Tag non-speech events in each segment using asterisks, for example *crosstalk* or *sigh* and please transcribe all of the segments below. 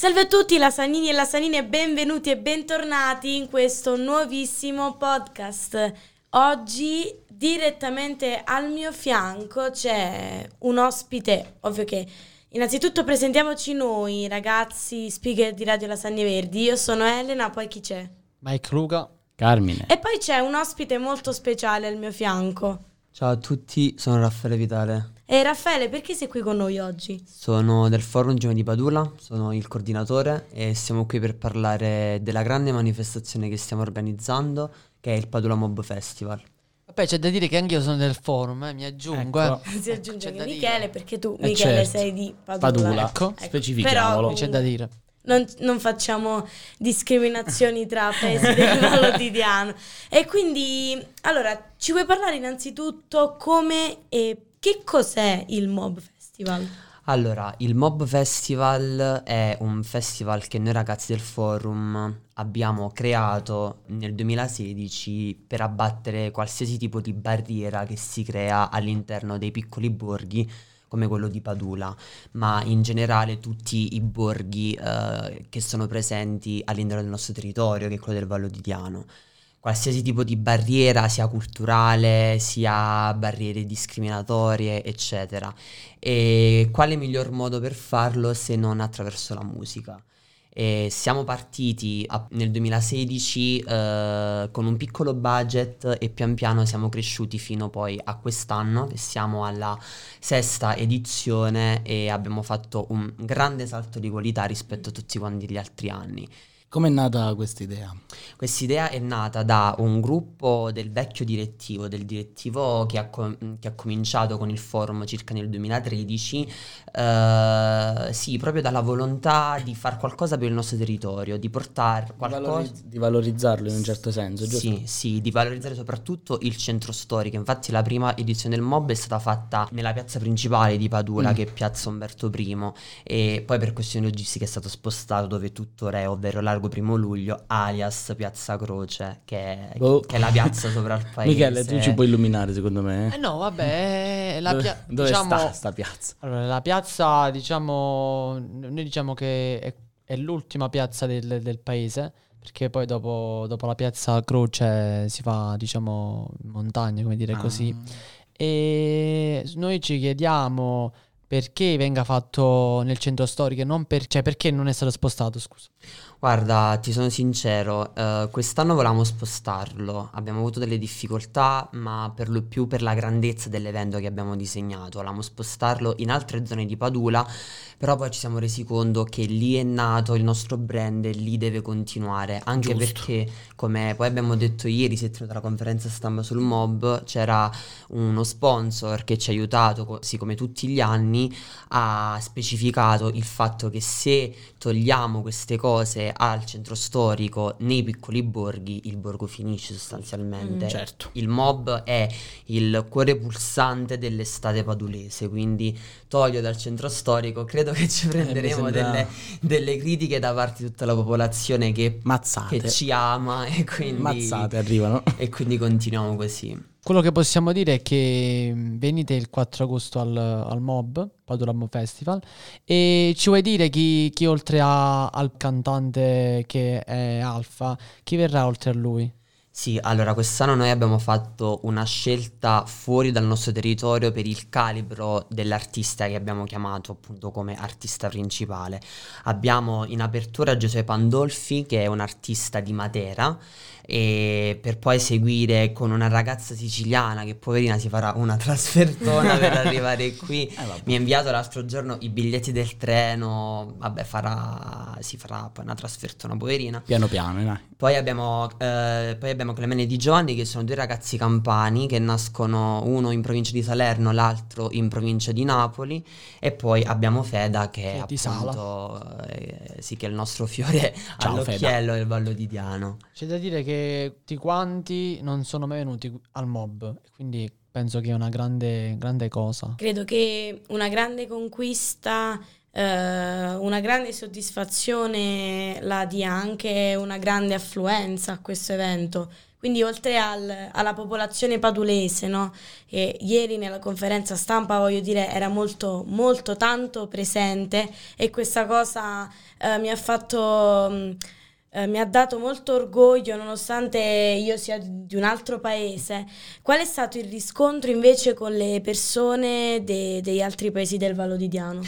Salve a tutti lasagnini e lasagnine, benvenuti e bentornati in questo nuovissimo podcast. Oggi direttamente al mio fianco c'è un ospite, ovvio che innanzitutto presentiamoci noi ragazzi speaker di Radio Lasagne Verdi. Io sono Elena, poi chi c'è? Mike Luca. Carmine. E poi c'è un ospite molto speciale al mio fianco. Ciao a tutti, sono Raffaele Vitale. E Raffaele, perché sei qui con noi oggi? Sono del Forum Giovani di Padula, sono il coordinatore e siamo qui per parlare della grande manifestazione che stiamo organizzando, che è il Padula Mob Festival. Vabbè, c'è da dire che anch'io sono del forum, eh, mi aggiungo. Ecco. eh. Si aggiunge da anche dire. Michele, perché tu, Eh, Michele, certo. sei di Padula. Padula, Ecco. specifichiamolo. Però- C'è da dire. Non, non facciamo discriminazioni tra *laughs* paesi del quotidiano. E quindi, allora, ci vuoi parlare innanzitutto come e che cos'è il Mob Festival? Allora, il Mob Festival è un festival che noi ragazzi del Forum abbiamo creato nel 2016 per abbattere qualsiasi tipo di barriera che si crea all'interno dei piccoli borghi come quello di Padula, ma in generale tutti i borghi eh, che sono presenti all'interno del nostro territorio, che è quello del Vallo di Diano. Qualsiasi tipo di barriera, sia culturale, sia barriere discriminatorie, eccetera. E quale miglior modo per farlo se non attraverso la musica? E siamo partiti a- nel 2016 eh, con un piccolo budget e pian piano siamo cresciuti fino poi a quest'anno che siamo alla sesta edizione e abbiamo fatto un grande salto di qualità rispetto a tutti quanti gli altri anni. Com'è nata questa idea? Quest'idea è nata da un gruppo del vecchio direttivo, del direttivo che ha, com- che ha cominciato con il forum circa nel 2013, eh, sì, proprio dalla volontà di fare qualcosa per il nostro territorio, di portare Di, qualcosa... valorizz- di valorizzarlo in un certo senso, giusto? Sì, sì, di valorizzare soprattutto il centro storico. Infatti la prima edizione del MOB è stata fatta nella piazza principale di Padula, Mm. che è piazza Umberto I, e poi per questioni logistiche è stato spostato dove tuttora è, ovvero Largo Primo Luglio, alias Piazza Croce, che è, Boh. che è la piazza sopra il *laughs* paese. Michele, tu ci puoi illuminare secondo me? Eh no, vabbè, la dove pia- dove diciamo, sta sta piazza? Allora, la piazza, diciamo, noi diciamo che è, è l'ultima piazza del, del paese, perché poi dopo, dopo la piazza Croce si fa, diciamo, in montagna, come dire così. E noi ci chiediamo perché venga fatto nel centro storico e non per, cioè perché non è stato spostato, scusa. Guarda, ti sono sincero, eh, quest'anno volevamo spostarlo, abbiamo avuto delle difficoltà, ma per lo più per la grandezza dell'evento che abbiamo disegnato. Volevamo spostarlo in altre zone di Padula, però poi ci siamo resi conto che lì è nato il nostro brand e lì deve continuare, anche Giusto. perché, come poi abbiamo detto ieri, si è tenuta la conferenza stampa sul mob, c'era uno sponsor che ci ha aiutato, così come tutti gli anni, ha specificato il fatto che se togliamo queste cose al centro storico nei piccoli borghi, il borgo finisce sostanzialmente. Mm. Certo. Il mob è il cuore pulsante dell'estate padulese, quindi toglio dal centro storico, credo che ci prenderemo mi sembra- delle, delle critiche da parte di tutta la popolazione che, che ci ama e quindi, Mazzate arrivano. e quindi continuiamo così. Quello che possiamo dire è che mh, venite il 4 agosto al, al MOB, Padula Mob Festival, e ci vuoi dire chi, chi oltre a- al cantante che è Alfa, chi verrà oltre a lui? Sì, allora quest'anno noi abbiamo fatto una scelta fuori dal nostro territorio per il calibro dell'artista che abbiamo chiamato appunto come artista principale. Abbiamo in apertura Giuseppe Pandolfi che è un artista di Matera e per poi seguire con una ragazza siciliana che poverina si farà una trasfertona per *laughs* arrivare qui. Eh. Mi ha inviato l'altro giorno i biglietti del treno, vabbè farà, si farà poi una trasfertona poverina. Piano piano, dai. Poi abbiamo, eh, poi abbiamo Clemene Di Giovanni che sono due ragazzi campani che nascono uno in provincia di Salerno, l'altro in provincia di Napoli e poi abbiamo Feda che Che è appunto eh, sì, che è il nostro fiore Ciao, all'occhiello del Vallo di Diano. C'è da dire che tutti quanti non sono mai venuti al MOB, quindi penso che è una grande, grande cosa. Credo che una grande conquista, una grande soddisfazione la dia anche una grande affluenza a questo evento, Quindi oltre al- alla popolazione padulese, no? E ieri nella conferenza stampa, voglio dire, era molto, molto tanto presente e questa cosa eh, mi ha fatto... mh, eh, mi ha dato molto orgoglio nonostante io sia di di un altro paese. Qual è stato il riscontro invece con le persone de- degli altri paesi del Valodidiano?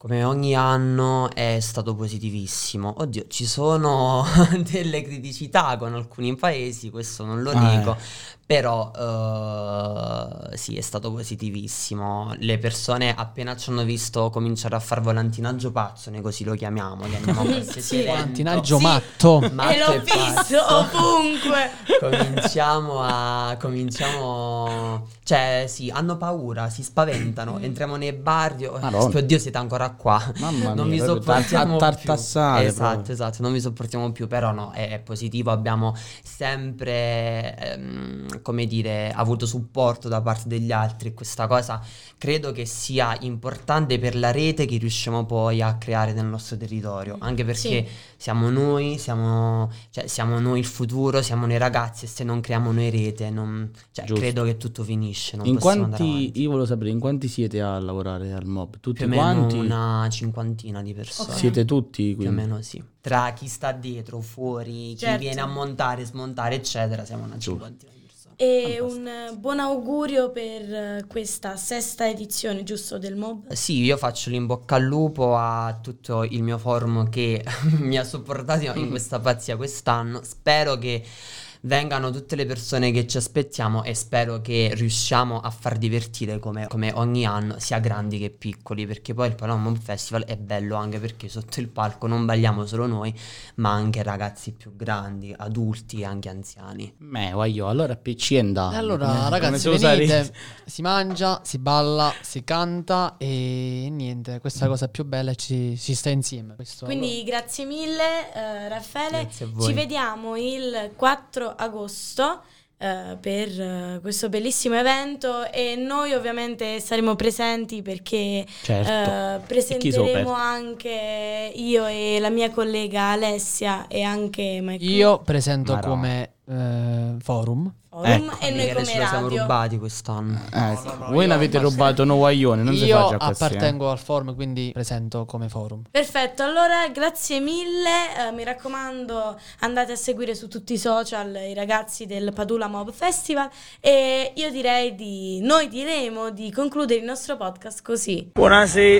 Come ogni anno è stato positivissimo. Oddio, ci sono *laughs* delle criticità con alcuni paesi, questo non lo Ah, nego, però eh, sì, è stato positivissimo. Le persone appena ci hanno visto cominciare a far volantinaggio pazzo, noi così lo chiamiamo, che andiamo a *laughs* qualsiasi Sì. Volantinaggio Sì. matto. Matto e l'ho e visto pazzo. ovunque. *laughs* Cominciamo a. Cominciamo. Cioè, sì, hanno paura, si spaventano. Entriamo nei bar. Io, Madonna. oddio, siete ancora qua. Mamma non vi mia, sopportiamo tar- più. Esatto, proprio. esatto, non vi sopportiamo più. Però, no, è, è positivo. Abbiamo sempre, ehm, come dire, avuto supporto da parte degli altri. Questa cosa credo che sia importante per la rete che riusciamo poi a creare nel nostro territorio. Anche perché siamo noi, siamo, cioè, siamo noi il futuro, siamo noi ragazzi e se non creiamo noi rete, non, cioè, credo che tutto finisce. Non In quanti, io volevo sapere, in quanti siete a lavorare al mob? Tutti Più o meno quanti? una cinquantina di persone. Ok. Siete tutti Più o quindi? meno sì. Tra chi sta dietro, fuori, Certo. chi viene a montare, smontare, eccetera, siamo una cinquantina. E Abbastanza. un eh, buon augurio per eh, questa sesta edizione, giusto, del MOB? Sì, io faccio l'in bocca al lupo a tutto il mio forum che *laughs* mi ha supportato in questa pazzia quest'anno. Spero che vengano tutte le persone che ci aspettiamo e spero che riusciamo a far divertire come, come ogni anno, sia grandi che piccoli, perché poi il Palermo Festival è bello anche perché sotto il palco non balliamo solo noi, ma anche ragazzi più grandi, adulti e anche anziani. Beh, voglio, allora PC è andato. E allora, come ragazzi, venite, si mangia, si balla, si canta e niente, questa è la cosa più bella, ci, si sta insieme. Questo, Quindi grazie mille eh, Raffaele, Grazie a voi. ci vediamo il 4 agosto eh, per eh, questo bellissimo evento e noi ovviamente saremo presenti perché Certo. eh, presenteremo anche io e la mia collega Alessia e anche Mike Io presento Ma no. come eh, forum. Forum Ecco. e noi come ce lo siamo radio. rubati quest'anno. Eh, sì. no, no, Voi io ne avete rubato uno guaglione, non Io eh. appartengo al forum, quindi presento come forum. Perfetto, allora grazie mille, eh, mi raccomando andate a seguire su tutti i social i ragazzi del Padula Mob Festival e io direi di, noi diremo di concludere il nostro podcast così. Buonasera.